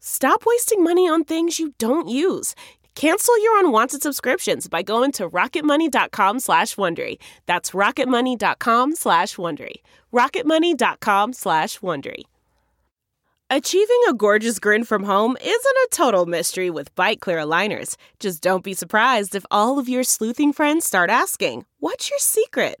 Stop wasting money on things you don't use. Cancel your unwanted subscriptions by going to rocketmoney.com slash Wondery. That's rocketmoney.com slash Wondery. rocketmoney.com slash Wondery. Achieving a gorgeous grin from home isn't a total mystery with Byte Clear aligners. Just don't be surprised if all of your sleuthing friends start asking, what's your secret?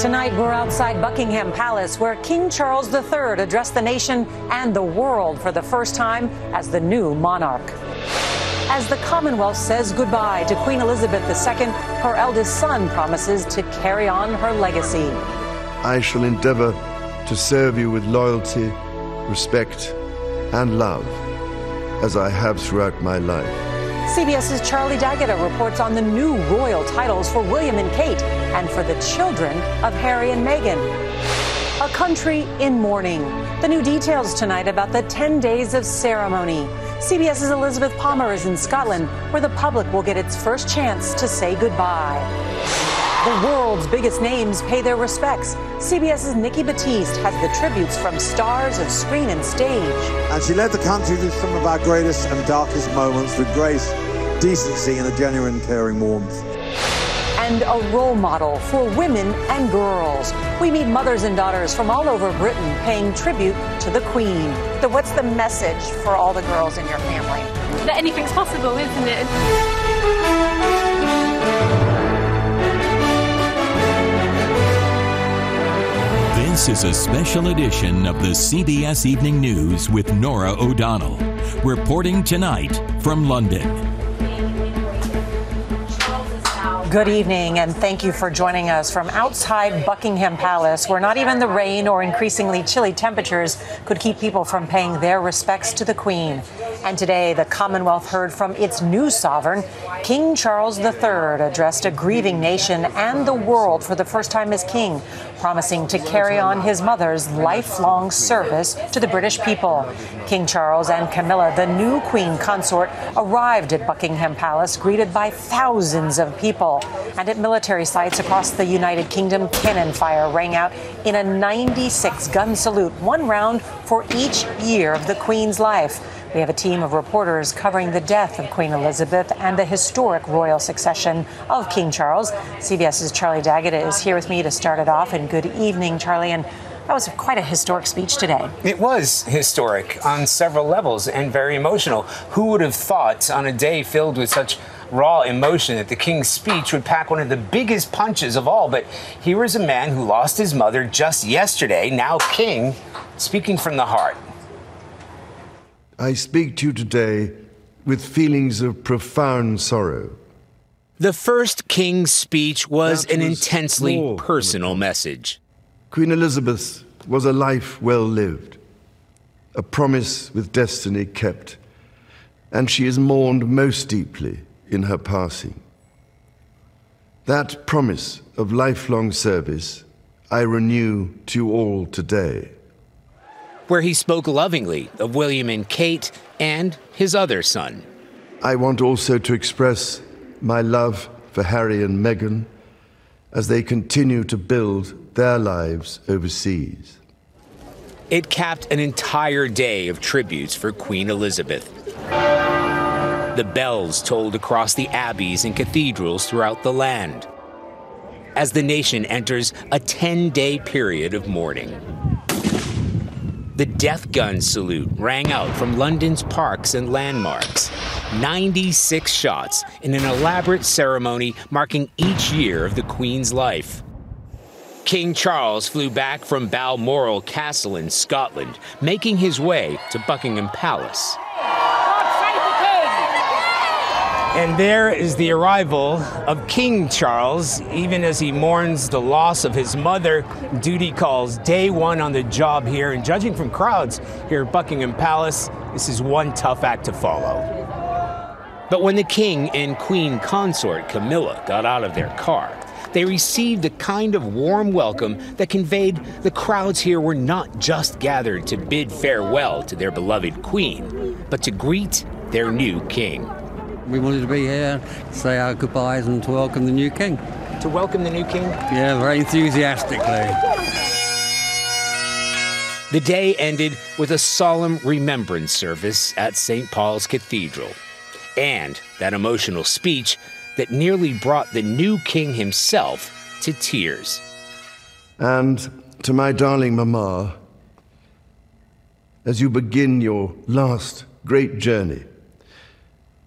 Tonight, we're outside Buckingham Palace, where King Charles III addressed the nation and the world for the first time as the new monarch. As the Commonwealth says goodbye to Queen Elizabeth II, her eldest son promises to carry on her legacy. I shall endeavor to serve you with loyalty, respect, and love, as I have throughout my life. CBS's Charlie D'Agata reports on the new royal titles for William and Kate and for the children of Harry and Meghan. A country in mourning. The new details tonight about the 10 days of ceremony. CBS's Elizabeth Palmer is in Scotland, where the public will get its first chance to say goodbye. The world's biggest names pay their respects. CBS's Nikki Battiste has the tributes from stars of screen and stage. And she led the country through some of our greatest and darkest moments with grace, decency, and a genuine caring warmth. And a role model for women and girls. We meet mothers and daughters from all over Britain paying tribute to the Queen. So, what's the message for all the girls in your family? That anything's possible, isn't it? This is a special edition of the CBS Evening News with Norah O'Donnell, reporting tonight from London. Good evening, and thank you for joining us from outside Buckingham Palace, where not even the rain or increasingly chilly temperatures could keep people from paying their respects to the Queen. And today, the Commonwealth heard from its new sovereign. King Charles III addressed a grieving nation and the world for the first time as king, promising to carry on his mother's lifelong service to the British people. King Charles and Camilla, the new queen consort, arrived at Buckingham Palace, greeted by thousands of people. And at military sites across the United Kingdom, cannon fire rang out in a 96 gun salute, one round for each year of the Queen's life. We have a team of reporters covering the death of Queen Elizabeth and the historic royal succession of King Charles. CBS's Charlie D'Agata is here with me to start it off. And good evening, Charlie. And that was quite a historic speech today. It was historic on several levels and very emotional. Who would have thought on a day filled with such raw emotion that the king's speech would pack one of the biggest punches of all? But here is a man who lost his mother just yesterday, now king, speaking from the heart. I speak to you today with feelings of profound sorrow. The first king's speech was an intensely personal message. Queen Elizabeth was a life well lived, a promise with destiny kept, and she is mourned most deeply in her passing. That promise of lifelong service I renew to you all today. Where he spoke lovingly of William and Kate and his other son. I want also to express my love for Harry and Meghan as they continue to build their lives overseas. It capped an entire day of tributes for Queen Elizabeth. The bells tolled across the abbeys and cathedrals throughout the land as the nation enters a 10 day period of mourning. The death gun salute rang out from London's parks and landmarks. 96 shots in an elaborate ceremony marking each year of the Queen's life. King Charles flew back from Balmoral Castle in Scotland, making his way to Buckingham Palace. And there is the arrival of King Charles. Even as he mourns the loss of his mother, duty calls day one on the job here. And judging from crowds here at Buckingham Palace, this is one tough act to follow. But when the king and queen consort Camilla got out of their car, they received a kind of warm welcome that conveyed the crowds here were not just gathered to bid farewell to their beloved queen, but to greet their new king. We wanted to be here, to say our goodbyes, and to welcome the new king. To welcome the new king? Yeah, very enthusiastically. The day ended with a solemn remembrance service at St. Paul's Cathedral and that emotional speech that nearly brought the new king himself to tears. And to my darling Mamma, as you begin your last great journey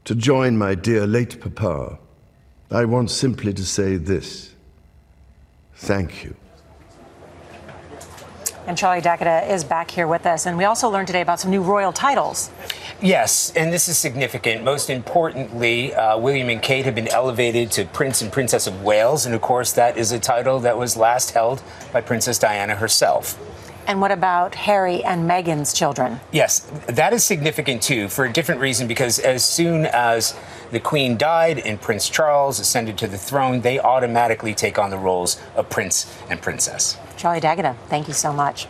to join my dear late Papa, I want simply to say this thank you. And Charlie D'Agata is back here with us. And we also learned today about some new royal titles. Yes, and this is significant. Most importantly, uh, William and Kate have been elevated to Prince and Princess of Wales. And of course, that is a title that was last held by Princess Diana herself. And what about Harry and Meghan's children? Yes, that is significant too, for a different reason, because as soon as the Queen died and Prince Charles ascended to the throne, they automatically take on the roles of Prince and Princess. Charlie D'Agata, thank you so much.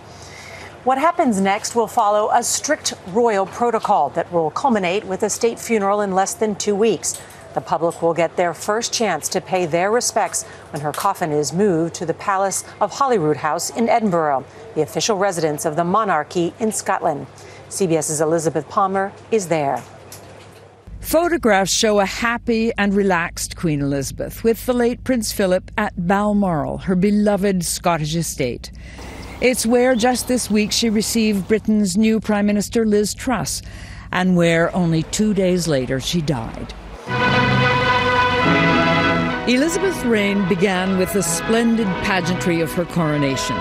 What happens next will follow a strict royal protocol that will culminate with a state funeral in less than two weeks. The public will get their first chance to pay their respects when her coffin is moved to the Palace of Holyrood House in Edinburgh, the official residence of the monarchy in Scotland. CBS's Elizabeth Palmer is there. Photographs show a happy and relaxed Queen Elizabeth with the late Prince Philip at Balmoral, her beloved Scottish estate. It's where just this week she received Britain's new Prime Minister Liz Truss, and where only two days later she died. Elizabeth's reign began with the splendid pageantry of her coronation,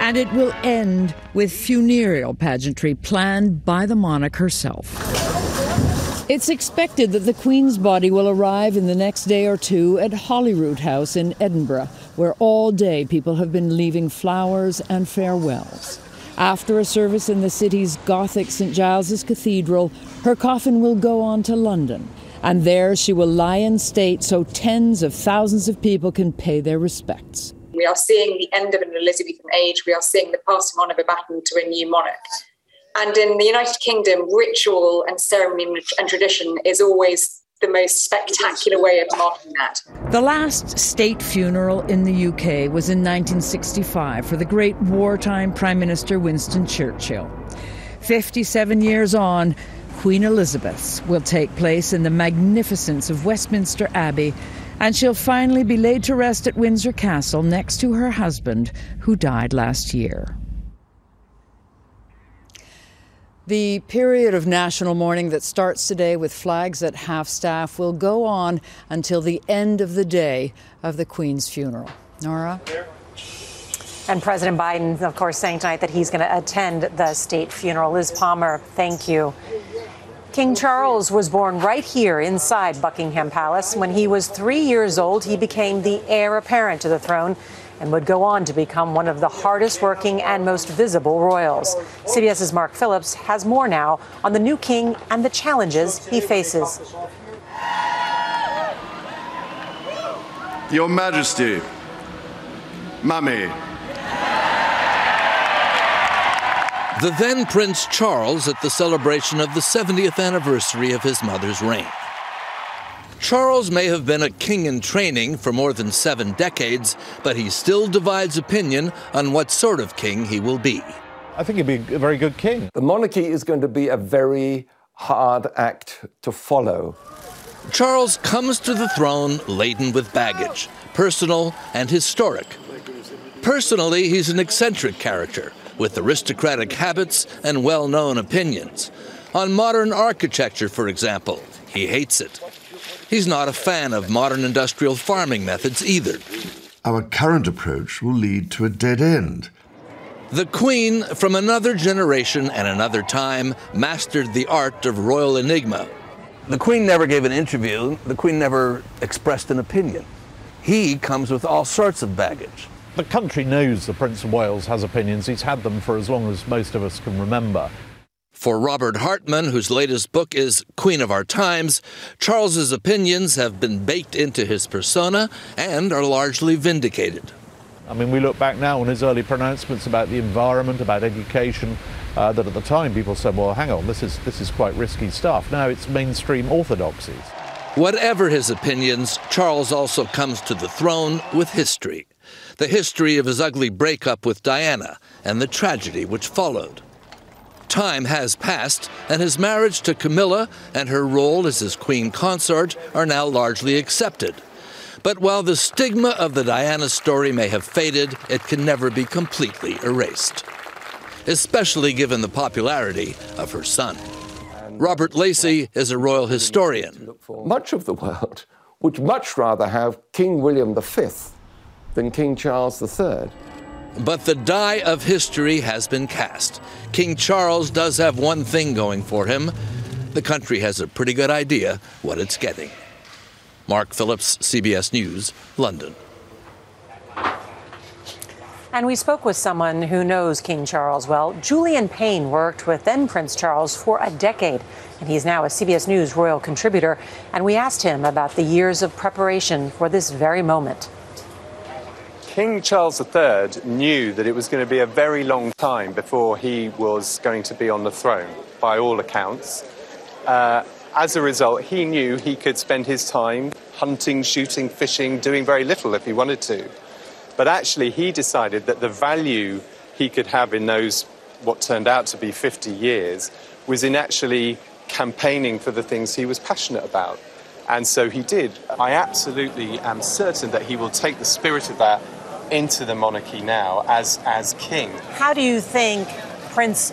and it will end with funereal pageantry planned by the monarch herself. It's expected that the Queen's body will arrive in the next day or two at Holyrood House in Edinburgh, where all day people have been leaving flowers and farewells. After a service in the city's Gothic St Giles's Cathedral, her coffin will go on to London, and there she will lie in state so tens of thousands of people can pay their respects. We are seeing the end of an Elizabethan age. We are seeing the passing on of a baton to a new monarch. And in the United Kingdom, ritual and ceremony and tradition is always the most spectacular way of marking that. The last state funeral in the UK was in 1965 for the great wartime Prime Minister Winston Churchill. 57 years on, Queen Elizabeth's will take place in the magnificence of Westminster Abbey, and she'll finally be laid to rest at Windsor Castle next to her husband, who died last year. The period of national mourning that starts today with flags at half staff will go on until the end of the day of the Queen's funeral. Norah? And President Biden, of course, saying tonight that he's going to attend the state funeral. Liz Palmer, thank you. King Charles was born right here inside Buckingham Palace. When he was three years old, he became the heir apparent to the throne and would go on to become one of the hardest working and most visible royals. CBS's Mark Phillips has more now on the new king and the challenges he faces. Your Majesty, Mummy. The then Prince Charles at the celebration of the 70th anniversary of his mother's reign. Charles may have been a king in training for more than seven decades, but he still divides opinion on what sort of king he will be. I think he'd be a very good king. The monarchy is going to be a very hard act to follow. Charles comes to the throne laden with baggage, personal and historic. Personally, he's an eccentric character with aristocratic habits and well known opinions. On modern architecture, for example, he hates it. He's not a fan of modern industrial farming methods either. Our current approach will lead to a dead end. The Queen, from another generation and another time, mastered the art of royal enigma. The Queen never gave an interview, the Queen never expressed an opinion. He comes with all sorts of baggage. The country knows the Prince of Wales has opinions. He's had them for as long as most of us can remember. For Robert Hardman, whose latest book is Queen of Our Times, Charles's opinions have been baked into his persona and are largely vindicated. I mean, we look back now on his early pronouncements about the environment, about education, uh, that at the time people said, well, hang on, this is, this is quite risky stuff. Now it's mainstream orthodoxies. Whatever his opinions, Charles also comes to the throne with history. The history of his ugly breakup with Diana and the tragedy which followed. Time has passed, and his marriage to Camilla and her role as his queen consort are now largely accepted. But while the stigma of the Diana story may have faded, it can never be completely erased, especially given the popularity of her son. Robert Lacey is a royal historian. Much of the world would much rather have King William V than King Charles III. But the die of history has been cast. King Charles does have one thing going for him the country has a pretty good idea what it's getting. Mark Phillips, CBS News, London. And we spoke with someone who knows King Charles well. Julian Payne worked with then Prince Charles for a decade, and he's now a CBS News royal contributor. And we asked him about the years of preparation for this very moment. King Charles III knew that it was going to be a very long time before he was going to be on the throne, by all accounts. Uh, as a result, he knew he could spend his time hunting, shooting, fishing, doing very little if he wanted to. But actually, he decided that the value he could have in those, what turned out to be 50 years, was in actually campaigning for the things he was passionate about. And so he did. I absolutely am certain that he will take the spirit of that into the monarchy now as, as king. How do you think Prince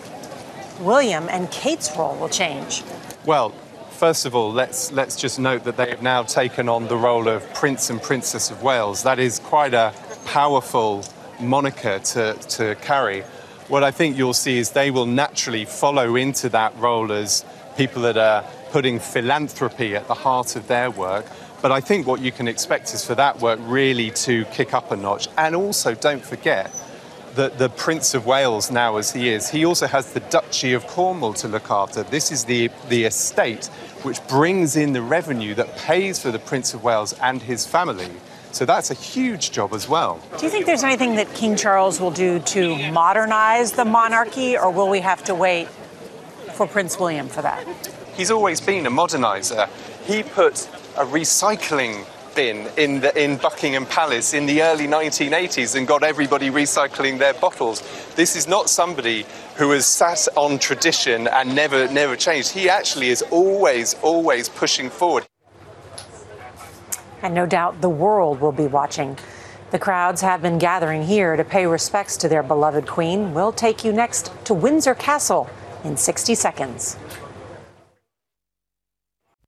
William and Kate's role will change? Well, first of all, let's, let's just note that they have now taken on the role of Prince and Princess of Wales. That is quite a powerful moniker to, to carry. What I think you'll see is they will naturally follow into that role as people that are putting philanthropy at the heart of their work but I think what you can expect is for that work really to kick up a notch. And also, don't forget that the Prince of Wales, now as he is, he also has the Duchy of Cornwall to look after. This is the, the estate which brings in the revenue that pays for the Prince of Wales and his family. So that's a huge job as well. Do you think there's anything that King Charles will do to modernize the monarchy, or will we have to wait for Prince William for that? He's always been a modernizer. He put a recycling bin in, the, in Buckingham Palace in the early 1980s and got everybody recycling their bottles. This is not somebody who has sat on tradition and never, never changed. He actually is always, always pushing forward. And no doubt the world will be watching. The crowds have been gathering here to pay respects to their beloved queen. We'll take you next to Windsor Castle in 60 seconds.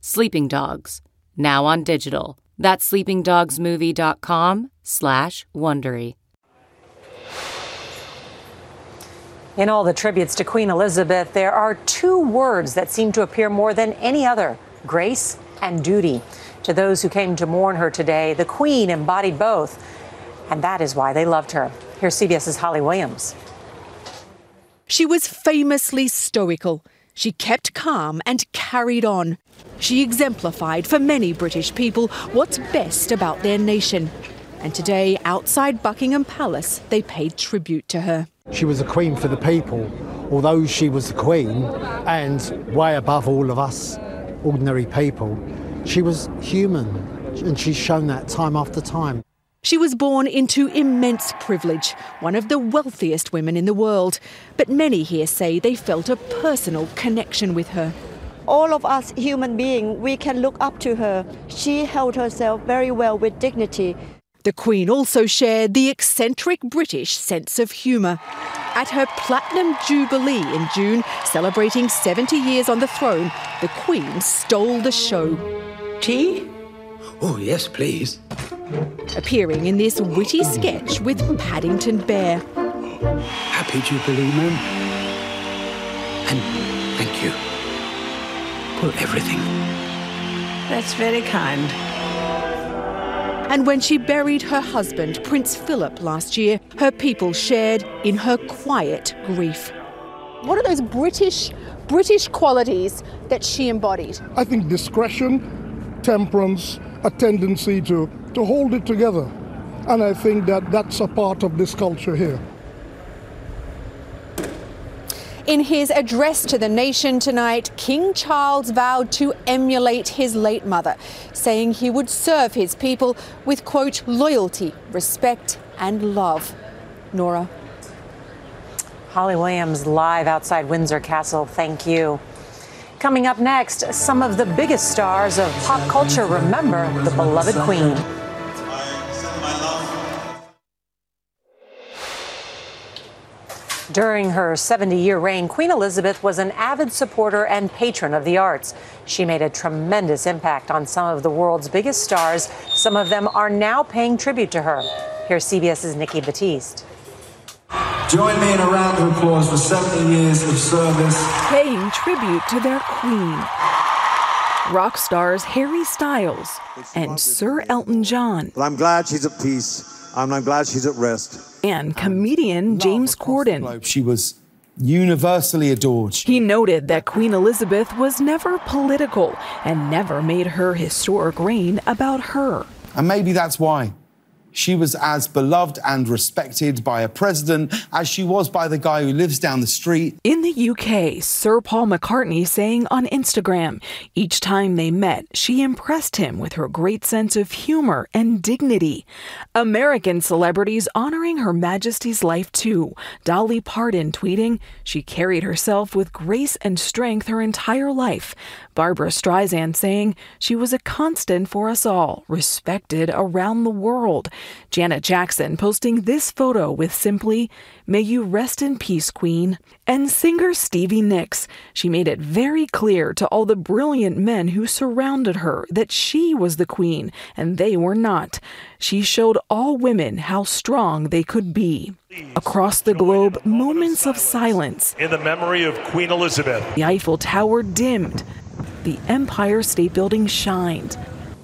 Sleeping Dogs, now on digital. That's sleepingdogsmovie.com slash Wondery. In all the tributes to Queen Elizabeth, there are two words that seem to appear more than any other grace and duty. To those who came to mourn her today, the Queen embodied both. And that is why they loved her. Here's CBS's Holly Williams. She was famously stoical. She kept calm and carried on. She exemplified for many British people what's best about their nation. And today, outside Buckingham Palace, they paid tribute to her. She was a queen for the people, although she was the queen and way above all of us ordinary people. She was human, and she's shown that time after time. She was born into immense privilege, one of the wealthiest women in the world. But many here say they felt a personal connection with her. All of us human beings, we can look up to her. She held herself very well with dignity. The Queen also shared the eccentric British sense of humour. At her Platinum Jubilee in June, celebrating 70 years on the throne, the Queen stole the show. Tea? Oh, yes, please. Appearing in this witty sketch with Paddington Bear. Happy Jubilee, ma'am. And thank you for everything. That's very kind. And when she buried her husband, Prince Philip, last year, her people shared in her quiet grief. What are those British British qualities that she embodied? I think discretion, temperance, a tendency to, to hold it together. And I think that that's a part of this culture here. In his address to the nation tonight, King Charles vowed to emulate his late mother, saying he would serve his people with, quote, loyalty, respect, and love. Norah. Holly Williams live outside Windsor Castle. Thank you. Coming up next, some of the biggest stars of pop culture remember the beloved Queen. During her 70 year reign, Queen Elizabeth was an avid supporter and patron of the arts. She made a tremendous impact on some of the world's biggest stars. Some of them are now paying tribute to her. Here's CBS's Nikki Battiste. Join me in a round of applause for 70 years of service. Paying tribute to their queen. Rock stars Harry Styles and Sir Elton John. Well, I'm glad she's at peace. I'm, I'm glad she's at rest. And comedian James Corden. She was universally adored. He noted that Queen Elizabeth was never political and never made her historic reign about her. And maybe that's why. She was as beloved and respected by a president as she was by the guy who lives down the street. In the UK, Sir Paul McCartney saying on Instagram, each time they met, she impressed him with her great sense of humor and dignity. American celebrities honoring Her Majesty's life too. Dolly Parton tweeting, she carried herself with grace and strength her entire life. Barbra Streisand saying she was a constant for us all, respected around the world. Janet Jackson posting this photo with simply, May you rest in peace, Queen. And singer Stevie Nicks. She made it very clear to all the brilliant men who surrounded her that she was the Queen and they were not. She showed all women how strong they could be. Across the globe, moments of silence. In the memory of Queen Elizabeth. The Eiffel Tower dimmed. The Empire State Building shined.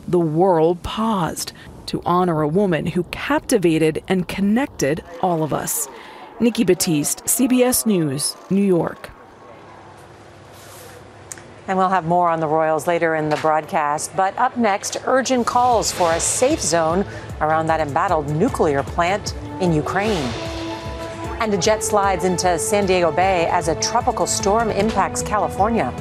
The world paused to honor a woman who captivated and connected all of us. Nikki Battiste, CBS News, New York. And we'll have more on the Royals later in the broadcast. But up next, urgent calls for a safe zone around that embattled nuclear plant in Ukraine. And a jet slides into San Diego Bay as a tropical storm impacts California.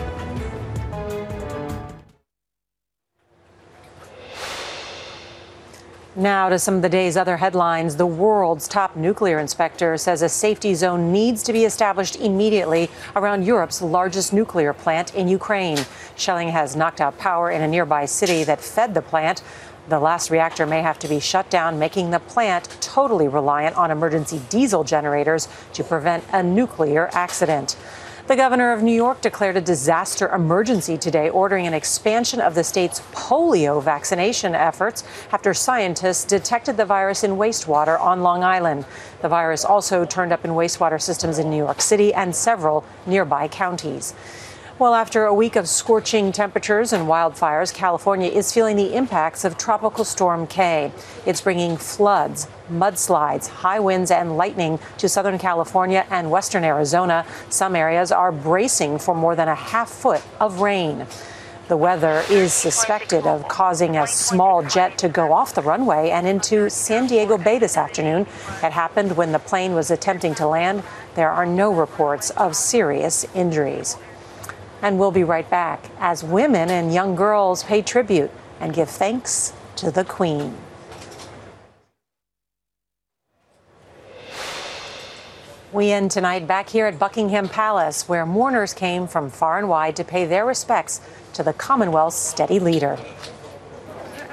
Now to some of the day's other headlines. The world's top nuclear inspector says a safety zone needs to be established immediately around Europe's largest nuclear plant in Ukraine. Shelling has knocked out power in a nearby city that fed the plant. The last reactor may have to be shut down, making the plant totally reliant on emergency diesel generators to prevent a nuclear accident. The governor of New York declared a disaster emergency today, ordering an expansion of the state's polio vaccination efforts after scientists detected the virus in wastewater on Long Island. The virus also turned up in wastewater systems in New York City and several nearby counties. Well, after a week of scorching temperatures and wildfires, California is feeling the impacts of Tropical Storm Kay. It's bringing floods, mudslides, high winds, and lightning to Southern California and Western Arizona. Some areas are bracing for more than a half foot of rain. The weather is suspected of causing a small jet to go off the runway and into San Diego Bay this afternoon. It happened when the plane was attempting to land. There are no reports of serious injuries. And we'll be right back as women and young girls pay tribute and give thanks to the Queen. We end tonight back here at Buckingham Palace, where mourners came from far and wide to pay their respects to the Commonwealth's steady leader.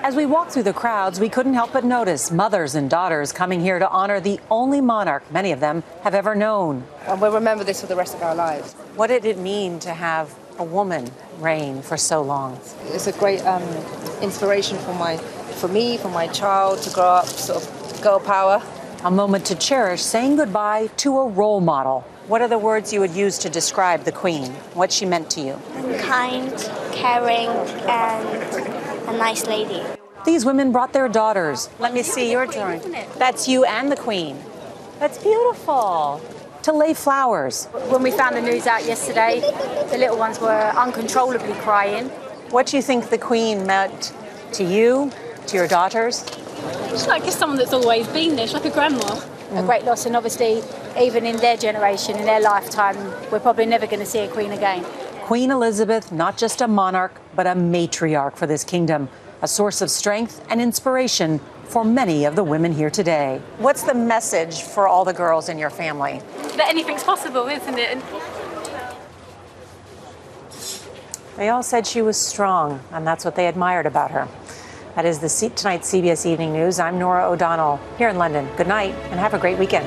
As we walked through the crowds, we couldn't help but notice mothers and daughters coming here to honor the only monarch many of them have ever known. And we'll remember this for the rest of our lives. What did it mean to have a woman reign for so long? It's a great um, inspiration for my, for me, for my child to grow up sort of girl power. A moment to cherish, saying goodbye to a role model. What are the words you would use to describe the Queen? What she meant to you? Kind, caring, and a nice lady. These women brought their daughters. Let me see your drawing. That's you and the Queen. That's beautiful. To lay flowers. When we found the news out yesterday, the little ones were uncontrollably crying. What do you think the Queen meant to you, to your daughters? She's like just someone that's always been there. She's like a grandma. Mm. A great loss, and obviously, even in their generation, in their lifetime, we're probably never going to see a queen again. Queen Elizabeth, not just a monarch, but a matriarch for this kingdom, a source of strength and inspiration for many of the women here today. What's the message for all the girls in your family? That anything's possible, isn't it? And They all said she was strong, and that's what they admired about her. That is the C- tonight's CBS Evening News. I'm Norah O'Donnell here in London. Good night and have a great weekend.